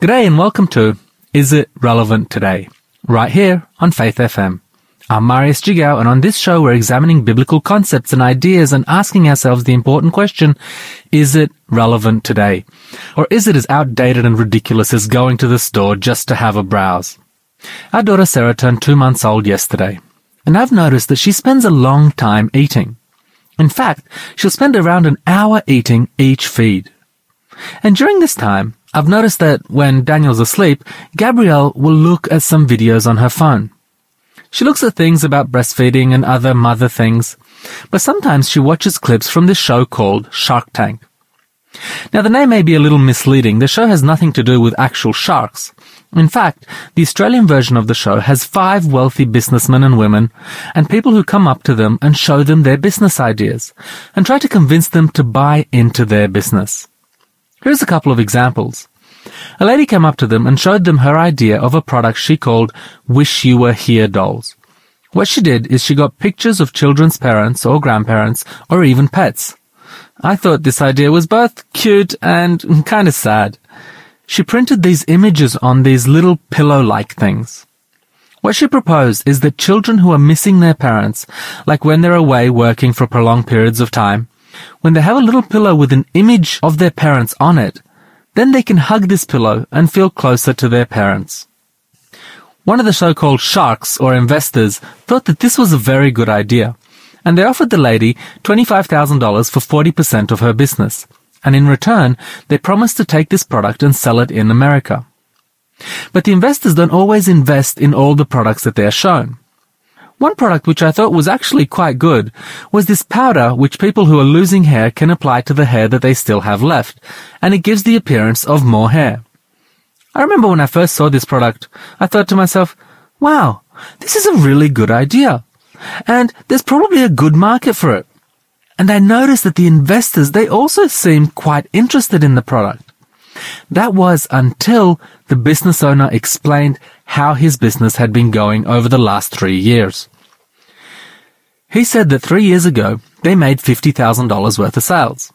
G'day and welcome to Is It Relevant Today? Right here on Faith FM. I'm Marius Jigao and on this show we're examining biblical concepts and ideas and asking ourselves the important question, is it relevant today? Or is it as outdated and ridiculous as going to the store just to have a browse? Our daughter Sarah turned two months old yesterday, and I've noticed that she spends a long time eating. In fact, she'll spend around an hour eating each feed. And during this time, I've noticed that when Daniel's asleep, Gabrielle will look at some videos on her phone. She looks at things about breastfeeding and other mother things, but sometimes she watches clips from this show called Shark Tank. Now the name may be a little misleading. The show has nothing to do with actual sharks. In fact, the Australian version of the show has five wealthy businessmen and women and people who come up to them and show them their business ideas and try to convince them to buy into their business. Here's a couple of examples. A lady came up to them and showed them her idea of a product she called Wish You Were Here dolls. What she did is she got pictures of children's parents or grandparents or even pets. I thought this idea was both cute and kind of sad. She printed these images on these little pillow-like things. What she proposed is that children who are missing their parents, like when they're away working for prolonged periods of time, when they have a little pillow with an image of their parents on it, then they can hug this pillow and feel closer to their parents. One of the so-called sharks or investors thought that this was a very good idea, and they offered the lady $25,000 for 40% of her business, and in return, they promised to take this product and sell it in America. But the investors don't always invest in all the products that they are shown. One product which I thought was actually quite good was this powder which people who are losing hair can apply to the hair that they still have left, and it gives the appearance of more hair. I remember when I first saw this product, I thought to myself, wow, this is a really good idea. And there's probably a good market for it. And I noticed that the investors, they also seemed quite interested in the product. That was until the business owner explained how his business had been going over the last three years. He said that three years ago, they made $50,000 worth of sales.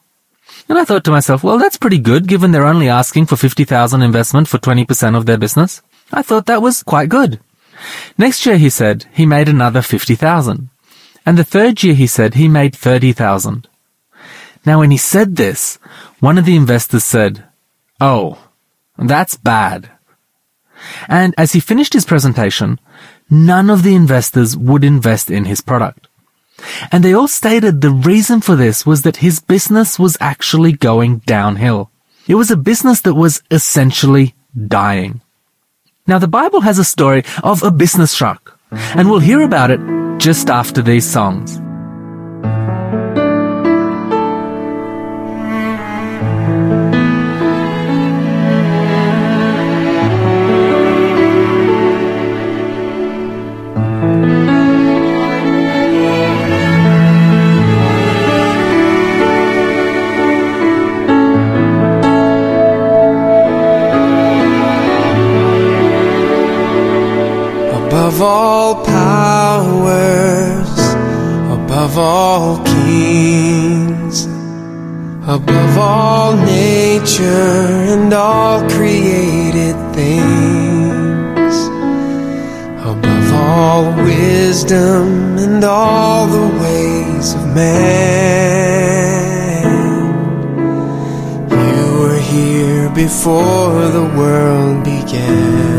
And I thought to myself, well, that's pretty good given they're only asking for 50,000 investment for 20% of their business. I thought that was quite good. Next year, he said, he made another 50,000. And the third year, he said, he made 30,000. Now, when he said this, one of the investors said, Oh, that's bad. And as he finished his presentation, none of the investors would invest in his product. And they all stated the reason for this was that his business was actually going downhill. It was a business that was essentially dying. Now the Bible has a story of a business shark, and we'll hear about it just after these songs. Above all powers, above all kings, above all nature and all created things, above all wisdom and all the ways of man. You were here before the world began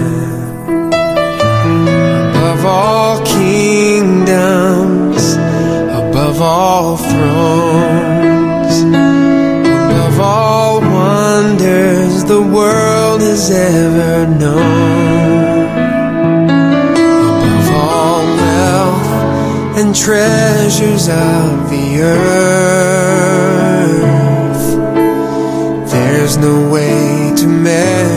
all kingdoms, above all thrones, above all wonders the world has ever known, above all wealth and treasures of the earth. There's no way to measure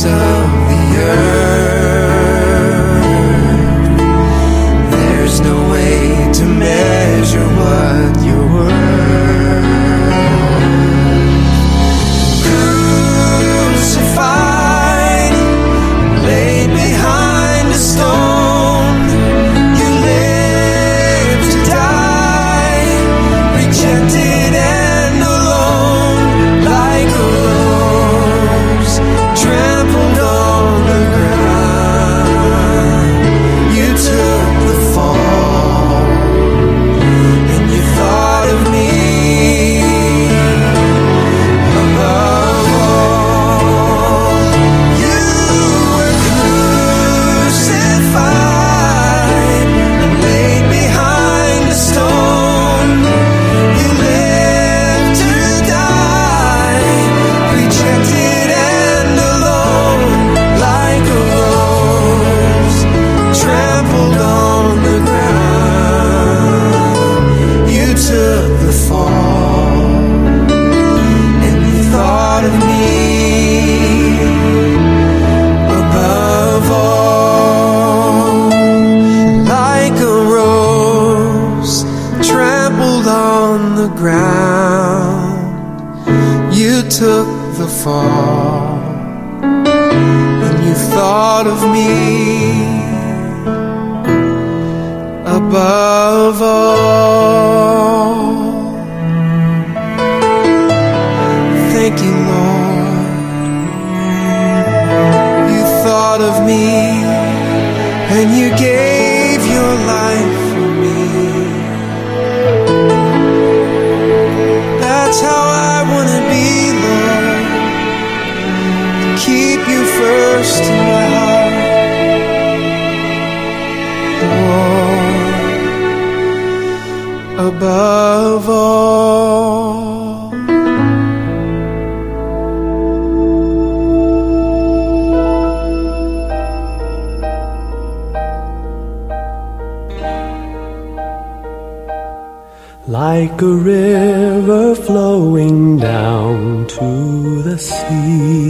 treasures of took the fall and you thought of me above all. Thank you, Lord. You thought of me and you gave your life first in my heart. Lord, above all. Like a river flowing down to the sea.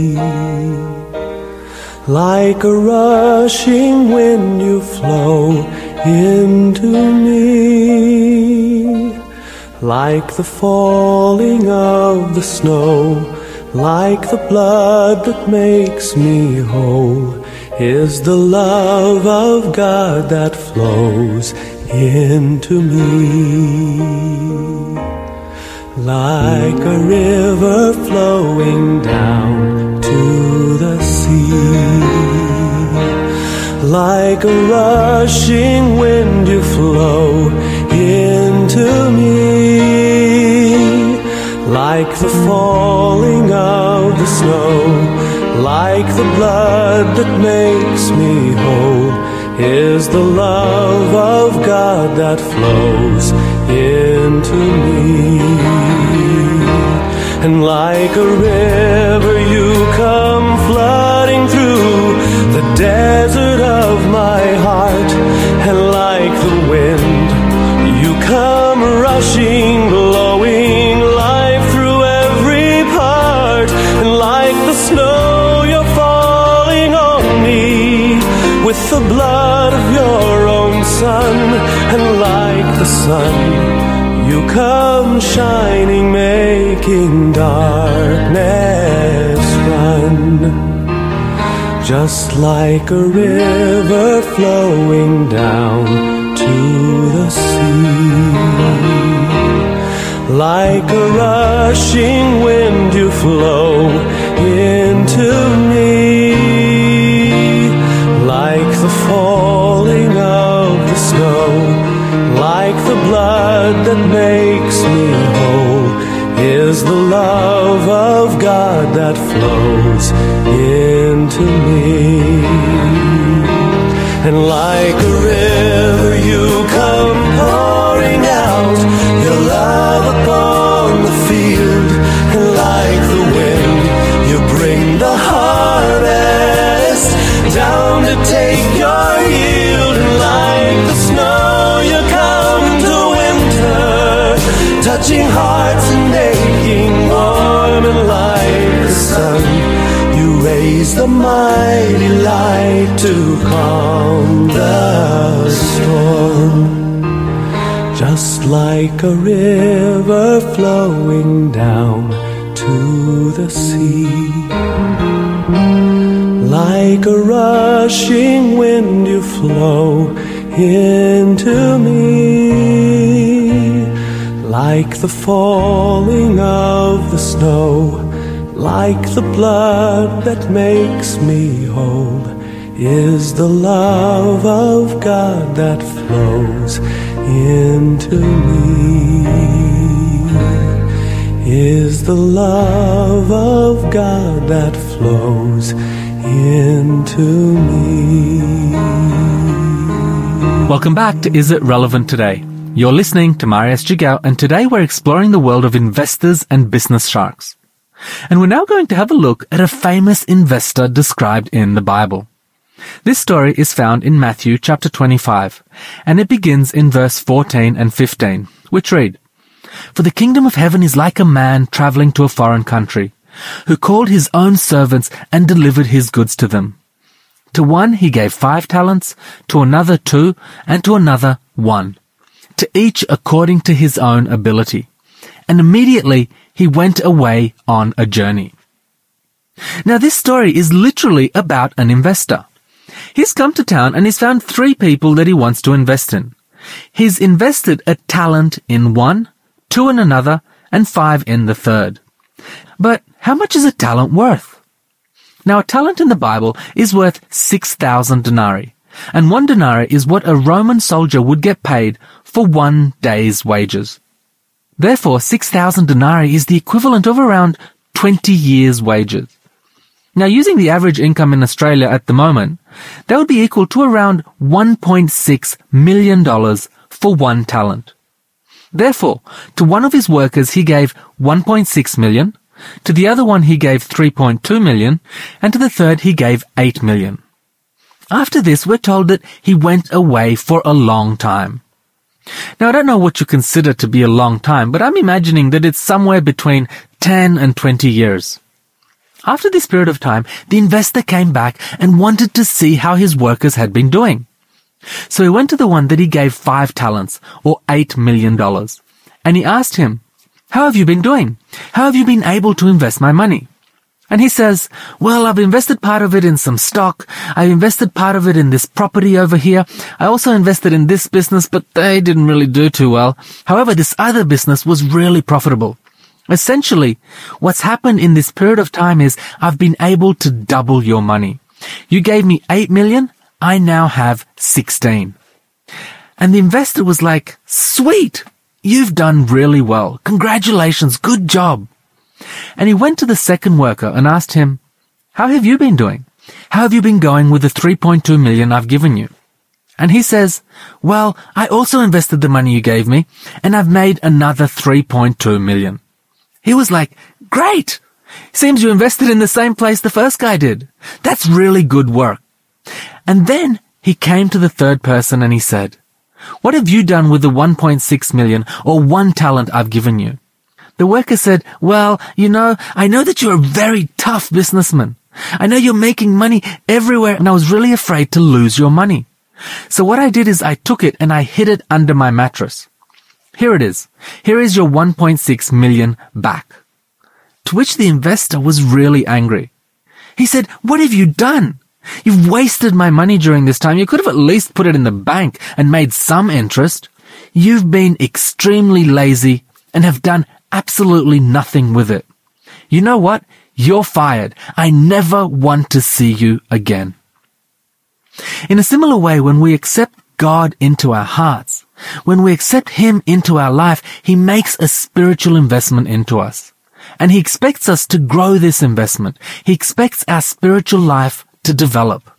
Like a rushing wind you flow into me. Like the falling of the snow, like the blood that makes me whole, is the love of God that flows into me. Like a river Like a rushing wind you flow into me. Like the falling of the snow. Like the blood that makes me whole is the love of God that flows into me. And like a river, you come flooding through the desert of my heart. And like the wind, you come rushing, blowing life through every part. And like the snow, you're falling on me with the blood of your own son. And like the sun, you come shining, making darkness run. Just like a river flowing down to the sea. Like a rushing wind, you flow into me. Like the falling of the snow. Like the blood that makes me whole. Is the love of God that flows into me. And like a river, you come pouring out your love upon the field. And like the wind, you bring the harvest down to take your yield. And like the snow, you come to winter, touching hearts and making warm. And like the sun, raise the mighty light to calm the storm. Just like a river flowing down to the sea. Like a rushing wind, you flow into me. Like the falling of the snow, like the blood that makes me whole, is the love of God that flows into me. Is the love of God that flows into me. Welcome back to Is It Relevant Today? You're listening to Marius Jigao, and today we're exploring the world of investors and business sharks. And we're now going to have a look at a famous investor described in the Bible. This story is found in Matthew chapter 25, and it begins in verse 14 and 15, which read, For the kingdom of heaven is like a man traveling to a foreign country, who called his own servants and delivered his goods to them. To one he gave five talents, to another two, and to another one, to each according to his own ability. And immediately he went away on a journey. Now this story is literally about an investor. He's come to town and he's found three people that he wants to invest in. He's invested a talent in one, two in another, and five in the third. But how much is a talent worth? Now, a talent in the Bible is worth 6,000 denarii, and one denarii is what a Roman soldier would get paid for one day's wages. Therefore, 6,000 denarii is the equivalent of around 20 years' wages. Now, using the average income in Australia at the moment, that would be equal to around $1.6 million for one talent. Therefore, to one of his workers he gave 1.6 million, to the other one he gave 3.2 million, and to the third he gave 8 million. After this, we're told that he went away for a long time. Now, I don't know what you consider to be a long time, but I'm imagining that it's somewhere between 10 and 20 years. After this period of time, the investor came back and wanted to see how his workers had been doing. So he went to the one that he gave five talents, or eight million dollars, and he asked him, how have you been doing? How have you been able to invest my money? And he says, well, I've invested part of it in some stock. I've invested part of it in this property over here. I also invested in this business, but they didn't really do too well. However, this other business was really profitable. Essentially, what's happened in this period of time is I've been able to double your money. You gave me 8 million. I now have 16. And the investor was like, sweet. You've done really well. Congratulations. Good job. And he went to the second worker and asked him, how have you been doing? How have you been going with the 3.2 million I've given you? And he says, well, I also invested the money you gave me and I've made another 3.2 million. He was like, great. Seems you invested in the same place the first guy did. That's really good work. And then he came to the third person and he said, what have you done with the 1.6 million or one talent I've given you? The worker said, well, you know, I know that you're a very tough businessman. I know you're making money everywhere and I was really afraid to lose your money. So what I did is I took it and I hid it under my mattress. Here it is. Here is your 1.6 million back. To which the investor was really angry. He said, what have you done? You've wasted my money during this time. You could have at least put it in the bank and made some interest. You've been extremely lazy and have done absolutely nothing with it. You know what? You're fired. I never want to see you again. In a similar way, when we accept God into our hearts, when we accept Him into our life, He makes a spiritual investment into us. And He expects us to grow this investment. He expects our spiritual life to develop.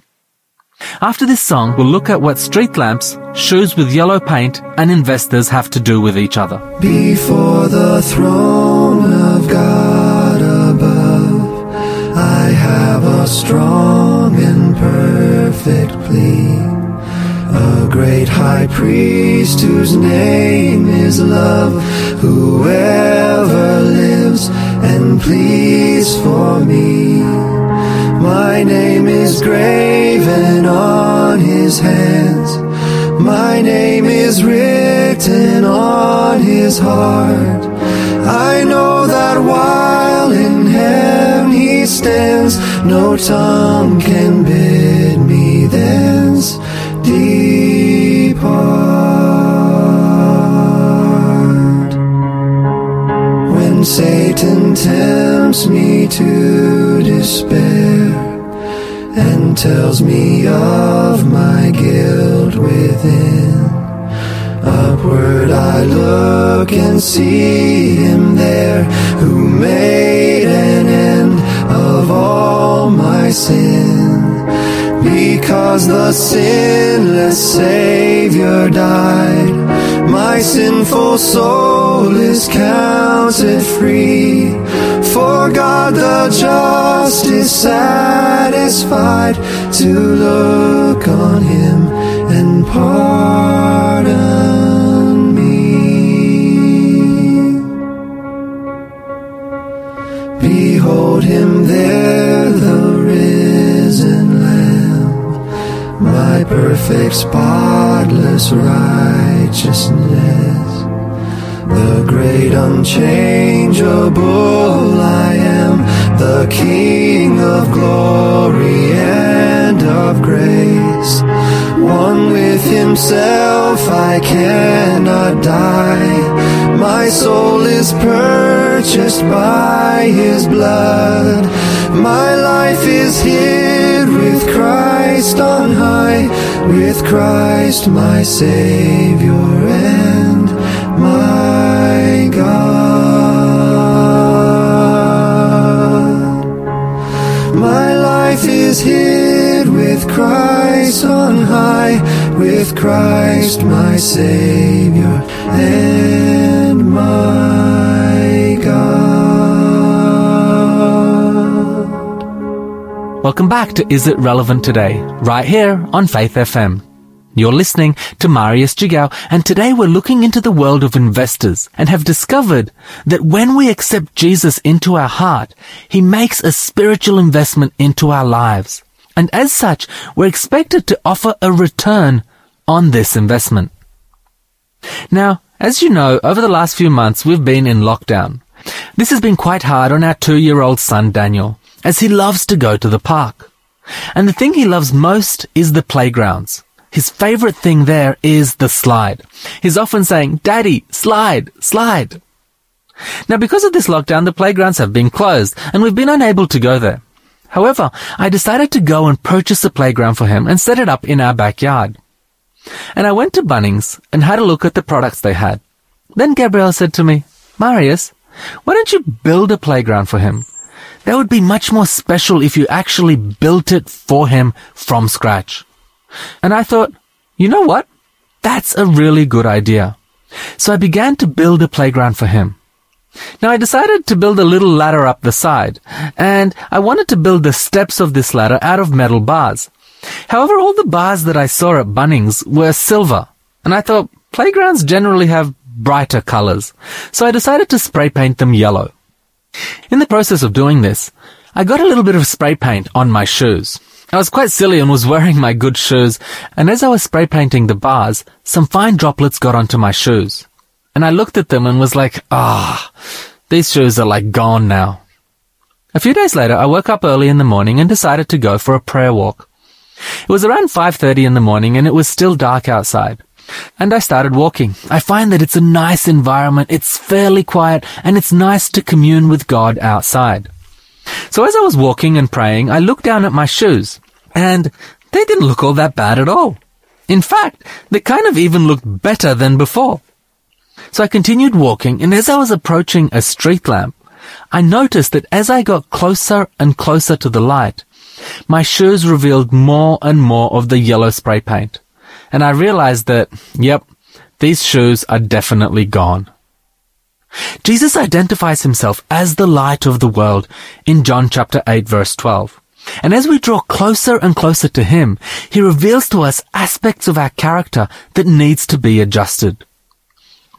After this song, we'll look at what street lamps, shoes with yellow paint, and investors have to do with each other. Before the throne of God above, I have a strong and perfect plea. A great high priest whose name is love, whoever lives and pleads for me. My name is graven on his hands. My name is written on his heart. I know that while in heaven he stands, no tongue can bid me thence depart. When Satan tempts me to despair tells me of my guilt within. Upward I look and see him there who made an end of all my sin. Because the sinless Savior died, my sinful soul is counted free. For God the just is satisfied to look on him and pardon me. Behold him there, the risen Lamb, my perfect, spotless righteousness. The great unchangeable I am, the King of glory and of grace. One with himself I cannot die. My soul is purchased by his blood. My life is hid with Christ on high, with Christ my Savior high, with Christ my Savior and my God. Welcome back to Is It Relevant Today, right here on Faith FM. You're listening to Marius Jigao, and today we're looking into the world of investors and have discovered that when we accept Jesus into our heart, He makes a spiritual investment into our lives. And as such, we're expected to offer a return on this investment. Now, as you know, over the last few months we've been in lockdown. This has been quite hard on our two-year-old son Daniel, as he loves to go to the park. And the thing he loves most is the playgrounds. His favorite thing there is the slide. He's often saying, Daddy, slide, slide. Now because of this lockdown, the playgrounds have been closed and we've been unable to go there. However, I decided to go and purchase a playground for him and set it up in our backyard. And I went to Bunnings and had a look at the products they had. Then Gabrielle said to me, Marius, why don't you build a playground for him? That would be much more special if you actually built it for him from scratch. And I thought, you know what? That's a really good idea. So I began to build a playground for him. Now I decided to build a little ladder up the side, and I wanted to build the steps of this ladder out of metal bars. However, all the bars that I saw at Bunnings were silver, and I thought playgrounds generally have brighter colors, so I decided to spray paint them yellow. In the process of doing this, I got a little bit of spray paint on my shoes. I was quite silly and was wearing my good shoes, and as I was spray painting the bars, some fine droplets got onto my shoes. And I looked at them and was like, ah, these shoes are like gone now. A few days later, I woke up early in the morning and decided to go for a prayer walk. It was around 5.30 in the morning and it was still dark outside. And I started walking. I find that it's a nice environment, it's fairly quiet, and it's nice to commune with God outside. So as I was walking and praying, I looked down at my shoes, and they didn't look all that bad at all. In fact, they kind of even looked better than before. So I continued walking, and as I was approaching a street lamp, I noticed that as I got closer and closer to the light, my shoes revealed more and more of the yellow spray paint. And I realized that, yep, these shoes are definitely gone. Jesus identifies himself as the light of the world in John chapter 8 verse 12. And as we draw closer and closer to him, he reveals to us aspects of our character that needs to be adjusted.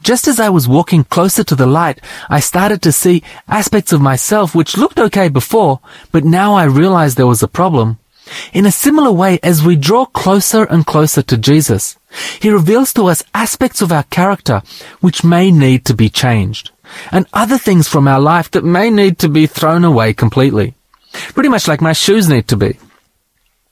Just as I was walking closer to the light, I started to see aspects of myself which looked okay before, but now I realized there was a problem. In a similar way, as we draw closer and closer to Jesus, He reveals to us aspects of our character which may need to be changed, and other things from our life that may need to be thrown away completely. Pretty much like my shoes need to be.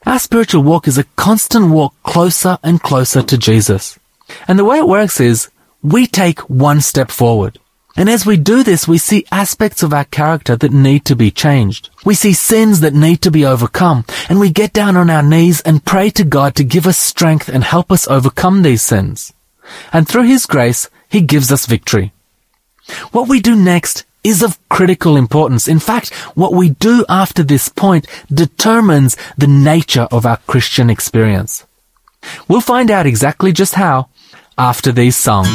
Our spiritual walk is a constant walk closer and closer to Jesus. And the way it works is, we take one step forward. And as we do this, we see aspects of our character that need to be changed. We see sins that need to be overcome, and we get down on our knees and pray to God to give us strength and help us overcome these sins. And through His grace, He gives us victory. What we do next is of critical importance. In fact, what we do after this point determines the nature of our Christian experience. We'll find out exactly just how after these songs.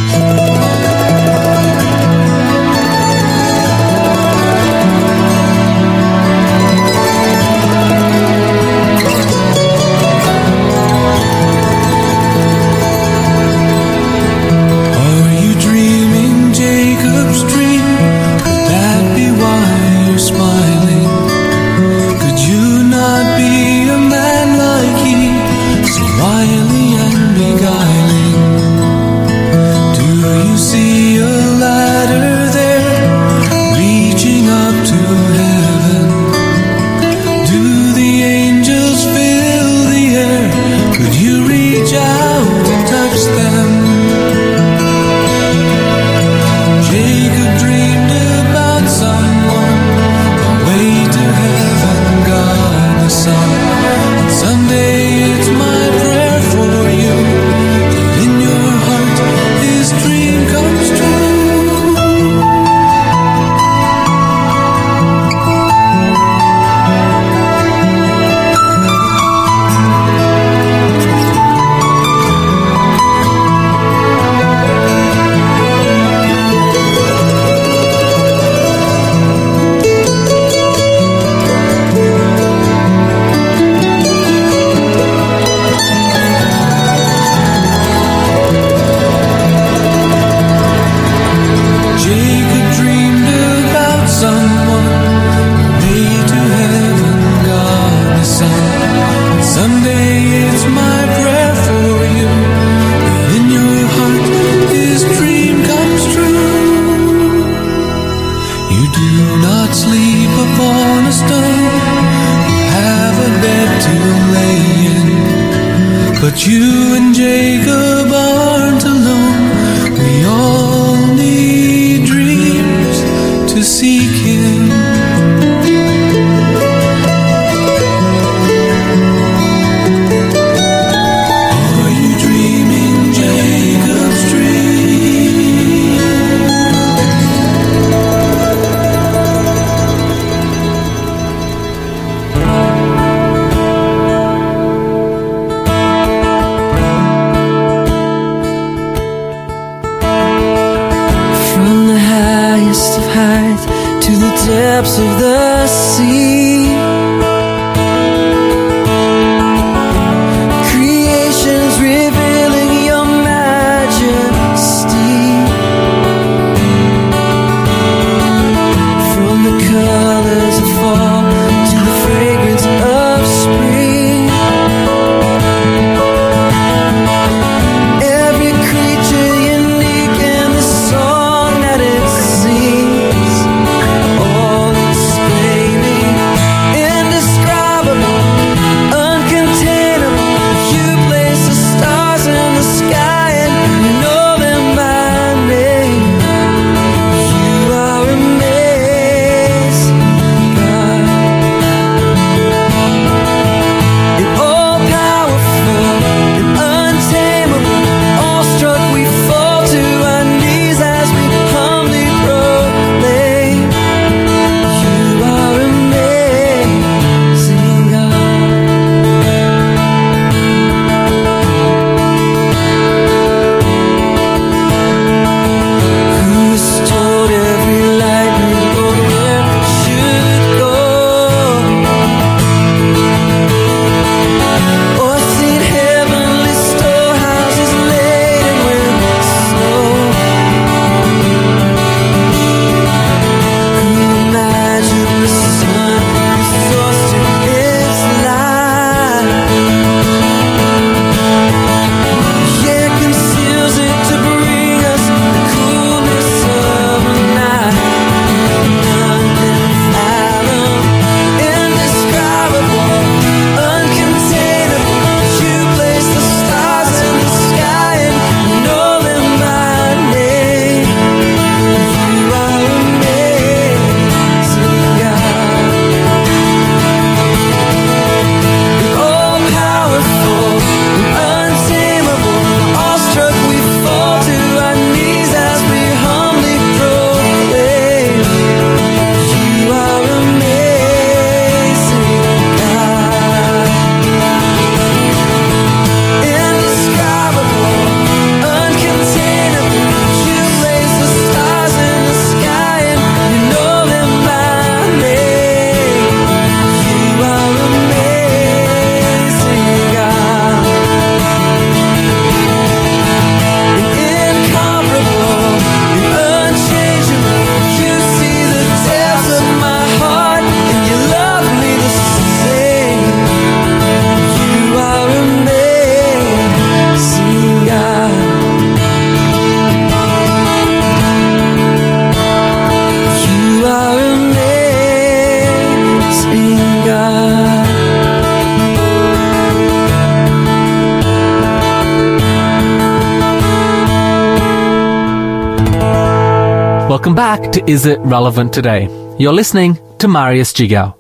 Back to Is It Relevant Today? You're listening to Marius Jigao.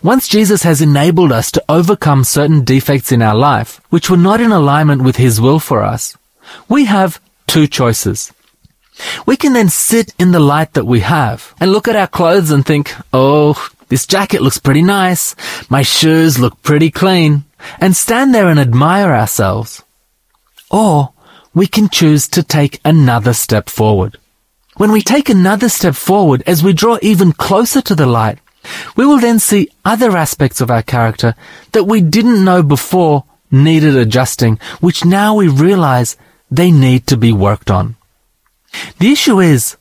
Once Jesus has enabled us to overcome certain defects in our life, which were not in alignment with His will for us, we have two choices. We can then sit in the light that we have and look at our clothes and think, oh, this jacket looks pretty nice. My shoes look pretty clean and stand there and admire ourselves. Or we can choose to take another step forward. When we take another step forward as we draw even closer to the light, we will then see other aspects of our character that we didn't know before needed adjusting, which now we realize they need to be worked on. The issue is,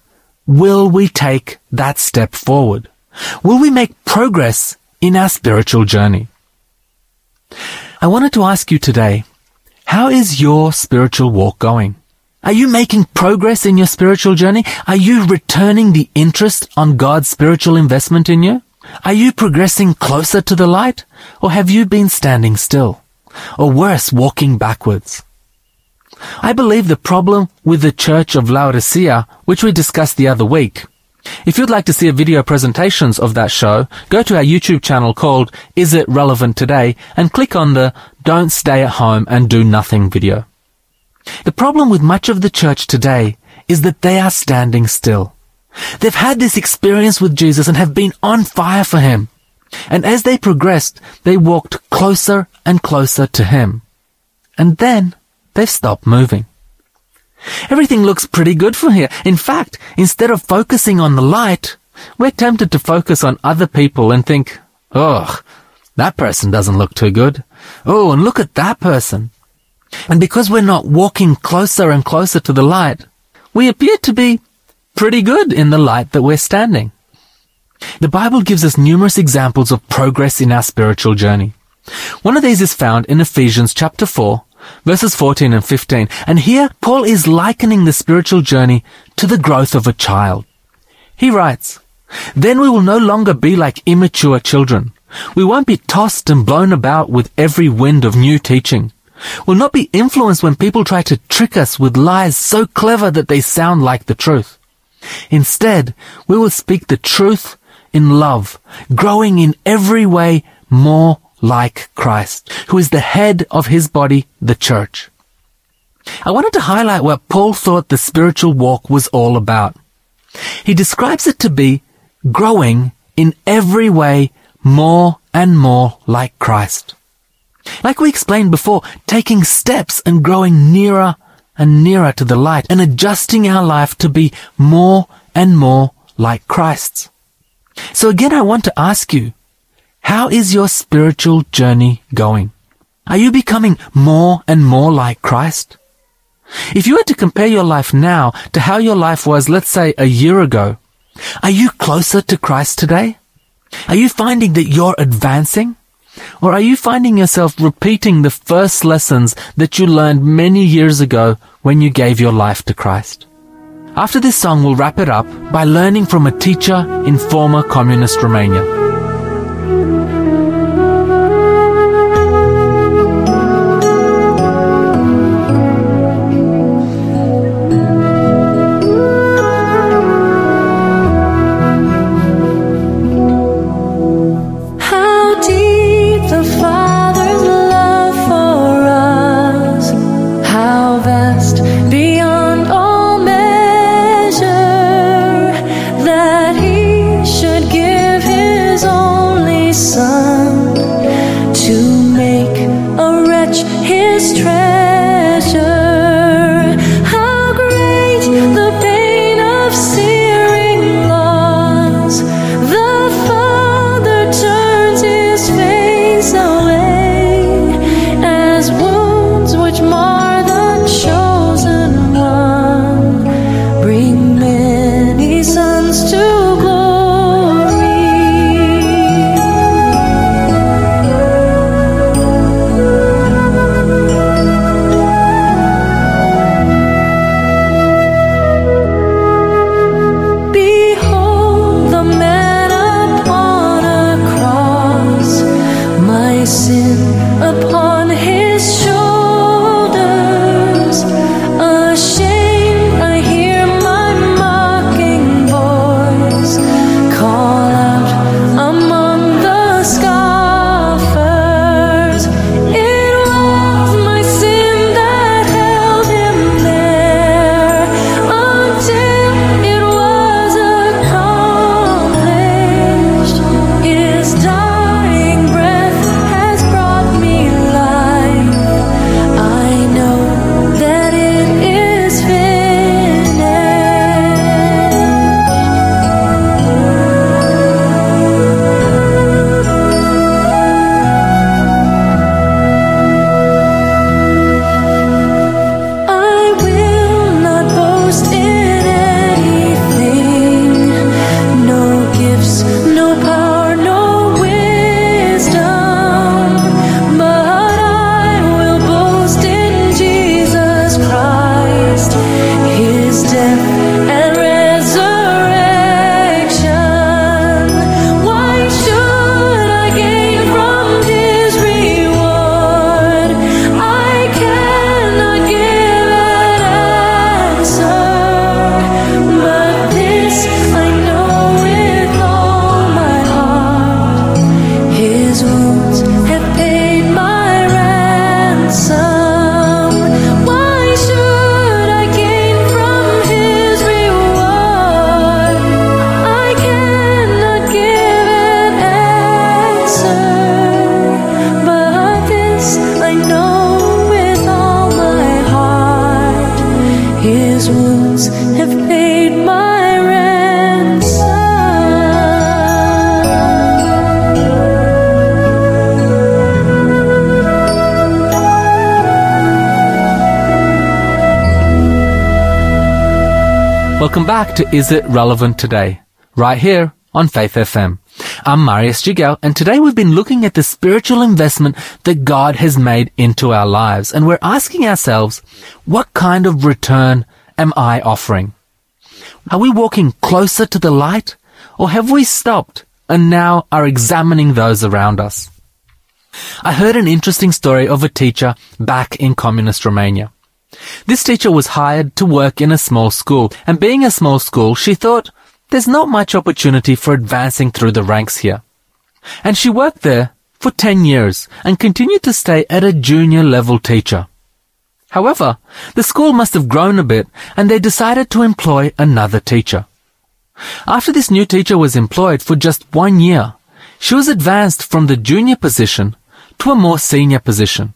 will we take that step forward? Will we make progress in our spiritual journey? I wanted to ask you today, how is your spiritual walk going? Are you making progress in your spiritual journey? Are you returning the interest on God's spiritual investment in you? Are you progressing closer to the light? Or have you been standing still? Or worse, walking backwards? I believe the problem with the Church of Laodicea, which we discussed the other week. If you'd like to see a video presentations of that show, go to our YouTube channel called Is It Relevant Today and click on the Don't Stay at Home and Do Nothing video. The problem with much of the church today is that they are standing still. They've had this experience with Jesus and have been on fire for him. And as they progressed, they walked closer and closer to him. And then they've stopped moving. Everything looks pretty good for here. In fact, instead of focusing on the light, we're tempted to focus on other people and think, ugh, that person doesn't look too good. Oh, and look at that person. And because we're not walking closer and closer to the light, we appear to be pretty good in the light that we're standing. The Bible gives us numerous examples of progress in our spiritual journey. One of these is found in Ephesians chapter 4, verses 14 and 15, and here Paul is likening the spiritual journey to the growth of a child. He writes, Then we will no longer be like immature children. We won't be tossed and blown about with every wind of new teaching will not be influenced when people try to trick us with lies so clever that they sound like the truth. Instead, we will speak the truth in love, growing in every way more like Christ, who is the head of his body, the church. I wanted to highlight what Paul thought the spiritual walk was all about. He describes it to be growing in every way more and more like Christ. Like we explained before, taking steps and growing nearer and nearer to the light and adjusting our life to be more and more like Christ's. So again, I want to ask you, how is your spiritual journey going? Are you becoming more and more like Christ? If you were to compare your life now to how your life was, let's say, a year ago, are you closer to Christ today? Are you finding that you're advancing? Or are you finding yourself repeating the first lessons that you learned many years ago when you gave your life to Christ? After this song, we'll wrap it up by learning from a teacher in former communist Romania. Welcome back to Is It Relevant Today? Right here on Faith FM. I'm Marius Jigel, and today we've been looking at the spiritual investment that God has made into our lives, and we're asking ourselves, what kind of return am I offering? Are we walking closer to the light, or have we stopped and now are examining those around us? I heard an interesting story of a teacher back in communist Romania. This teacher was hired to work in a small school, and being a small school, she thought, there's not much opportunity for advancing through the ranks here. And she worked there for 10 years and continued to stay at a junior level teacher. However, the school must have grown a bit and they decided to employ another teacher. After this new teacher was employed for just one year, she was advanced from the junior position to a more senior position.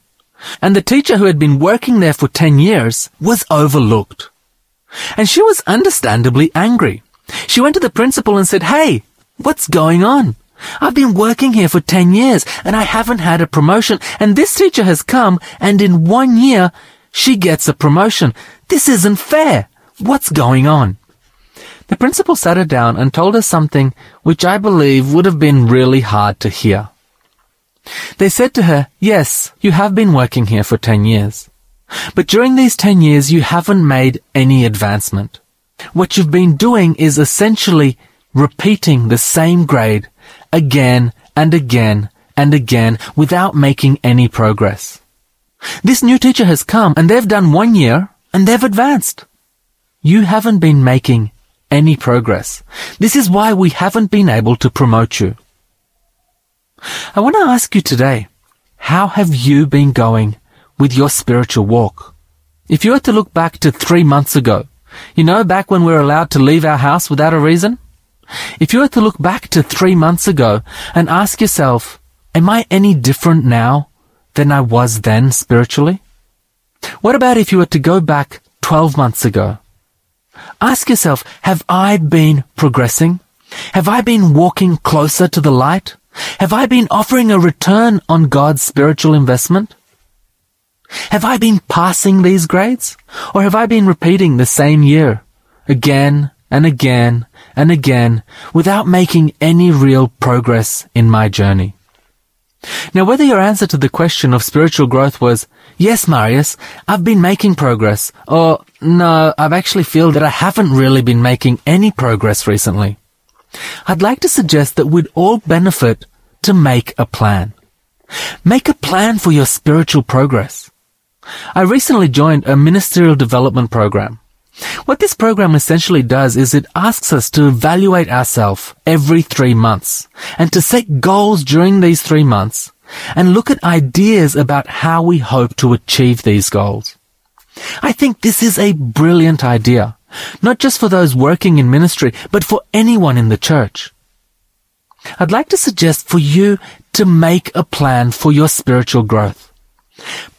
And the teacher who had been working there for 10 years was overlooked. And she was understandably angry. She went to the principal and said, Hey, what's going on? I've been working here for 10 years and I haven't had a promotion and this teacher has come and in one year she gets a promotion. This isn't fair. What's going on? The principal sat her down and told her something which I believe would have been really hard to hear. They said to her, yes, you have been working here for 10 years. But during these 10 years you haven't made any advancement. What you've been doing is essentially repeating the same grade again and again and again without making any progress. This new teacher has come and they've done one year and they've advanced. You haven't been making any progress. This is why we haven't been able to promote you. I want to ask you today, how have you been going with your spiritual walk? If you were to look back to three months ago, you know, back when we were allowed to leave our house without a reason? If you were to look back to three months ago and ask yourself, am I any different now than I was then spiritually? What about if you were to go back 12 months ago? Ask yourself, have I been progressing? Have I been walking closer to the light? Have I been offering a return on God's spiritual investment? Have I been passing these grades? Or have I been repeating the same year again and again and again without making any real progress in my journey? Now, whether your answer to the question of spiritual growth was, yes, Marius, I've been making progress, or no, I've actually feel that I haven't really been making any progress recently. I'd like to suggest that we'd all benefit to make a plan. Make a plan for your spiritual progress. I recently joined a ministerial development program. What this program essentially does is it asks us to evaluate ourselves every three months and to set goals during these three months and look at ideas about how we hope to achieve these goals. I think this is a brilliant idea, not just for those working in ministry, but for anyone in the church. I'd like to suggest for you to make a plan for your spiritual growth.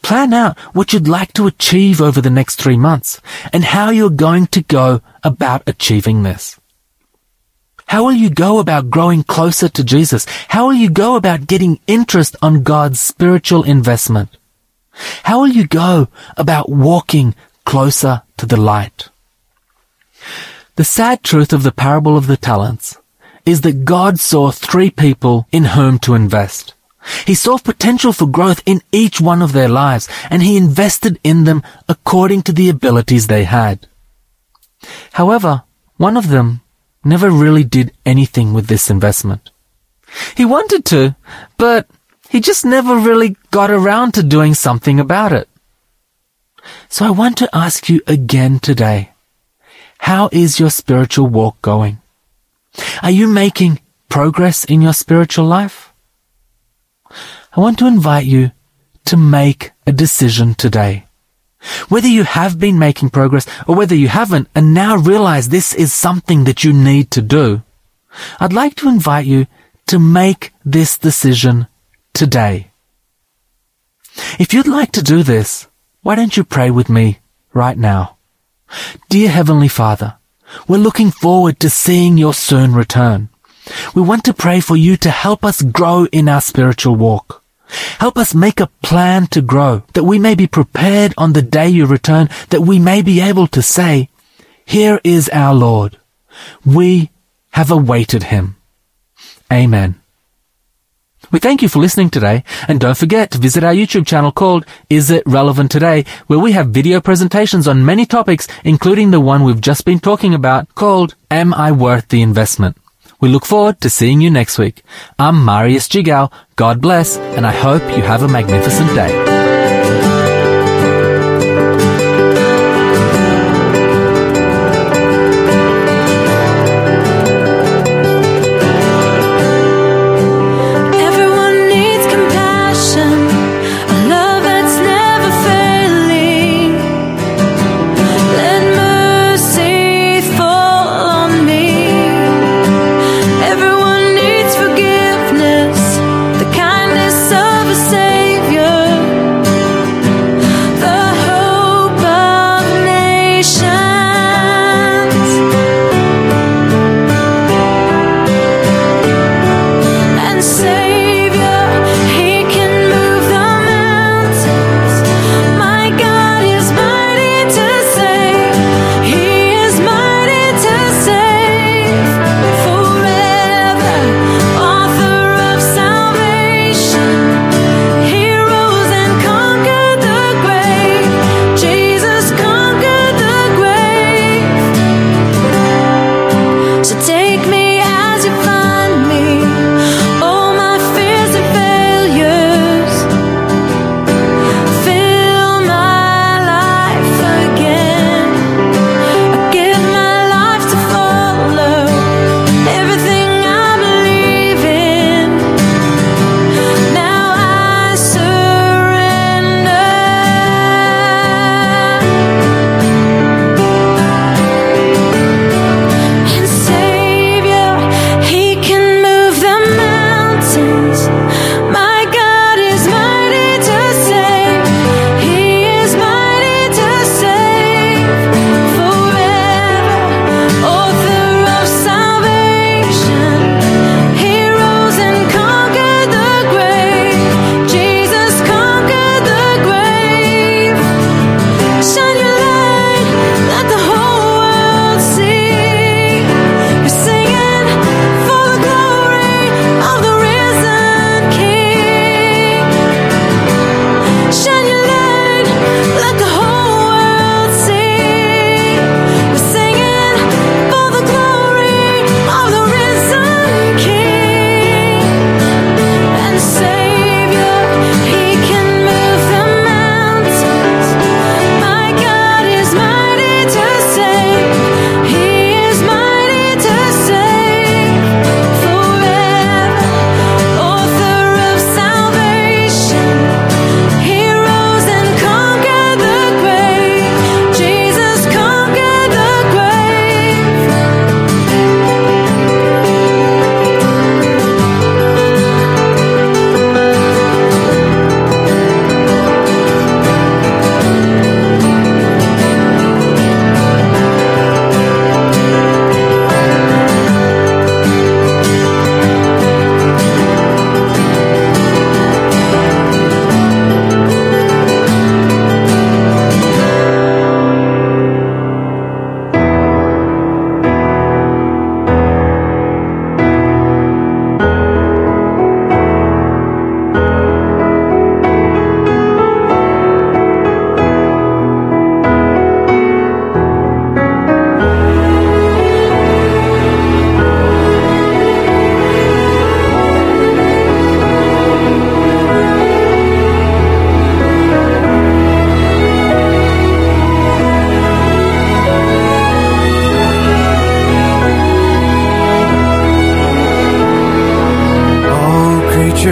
Plan out what you'd like to achieve over the next three months and how you're going to go about achieving this. How will you go about growing closer to Jesus? How will you go about getting interest on God's spiritual investment? How will you go about walking closer to the light? The sad truth of the parable of the talents is that God saw three people in whom to invest. He saw potential for growth in each one of their lives, and he invested in them according to the abilities they had. However, one of them never really did anything with this investment. He wanted to, but he just never really got around to doing something about it. So I want to ask you again today, how is your spiritual walk going? Are you making progress in your spiritual life? I want to invite you to make a decision today. Whether you have been making progress or whether you haven't and now realize this is something that you need to do, I'd like to invite you to make this decision today. If you'd like to do this, why don't you pray with me right now? Dear Heavenly Father, we're looking forward to seeing your soon return. We want to pray for you to help us grow in our spiritual walk. Help us make a plan to grow, that we may be prepared on the day you return, that we may be able to say, Here is our Lord. We have awaited him. Amen. We thank you for listening today, and don't forget to visit our YouTube channel called Is It Relevant Today, where we have video presentations on many topics, including the one we've just been talking about called Am I Worth the Investment? We look forward to seeing you next week. I'm Marius Jigao. God bless, and I hope you have a magnificent day.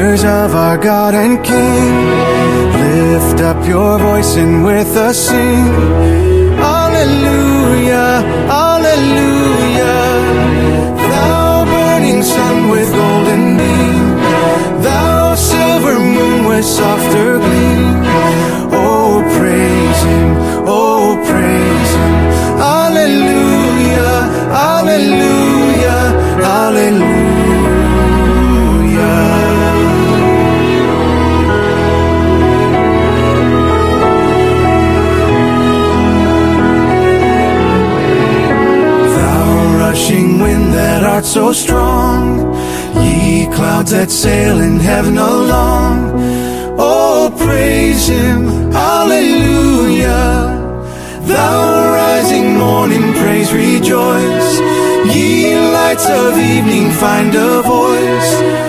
prayers of our God and King. Lift up your voice and with us sing. That sail in heaven along. Oh, praise him, hallelujah. Thou rising morning, praise, rejoice. Ye lights of evening, find a voice.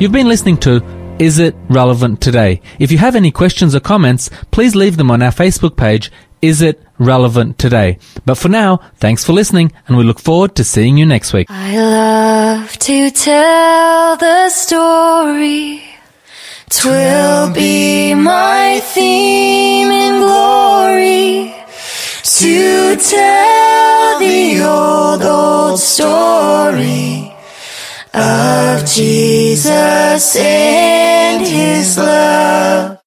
You've been listening to Is It Relevant Today? If you have any questions or comments, please leave them on our Facebook page, Is It Relevant Today? But for now, thanks for listening and we look forward to seeing you next week. I love to tell the story. Twill be my theme in glory to tell the old, old story of Jesus and his love.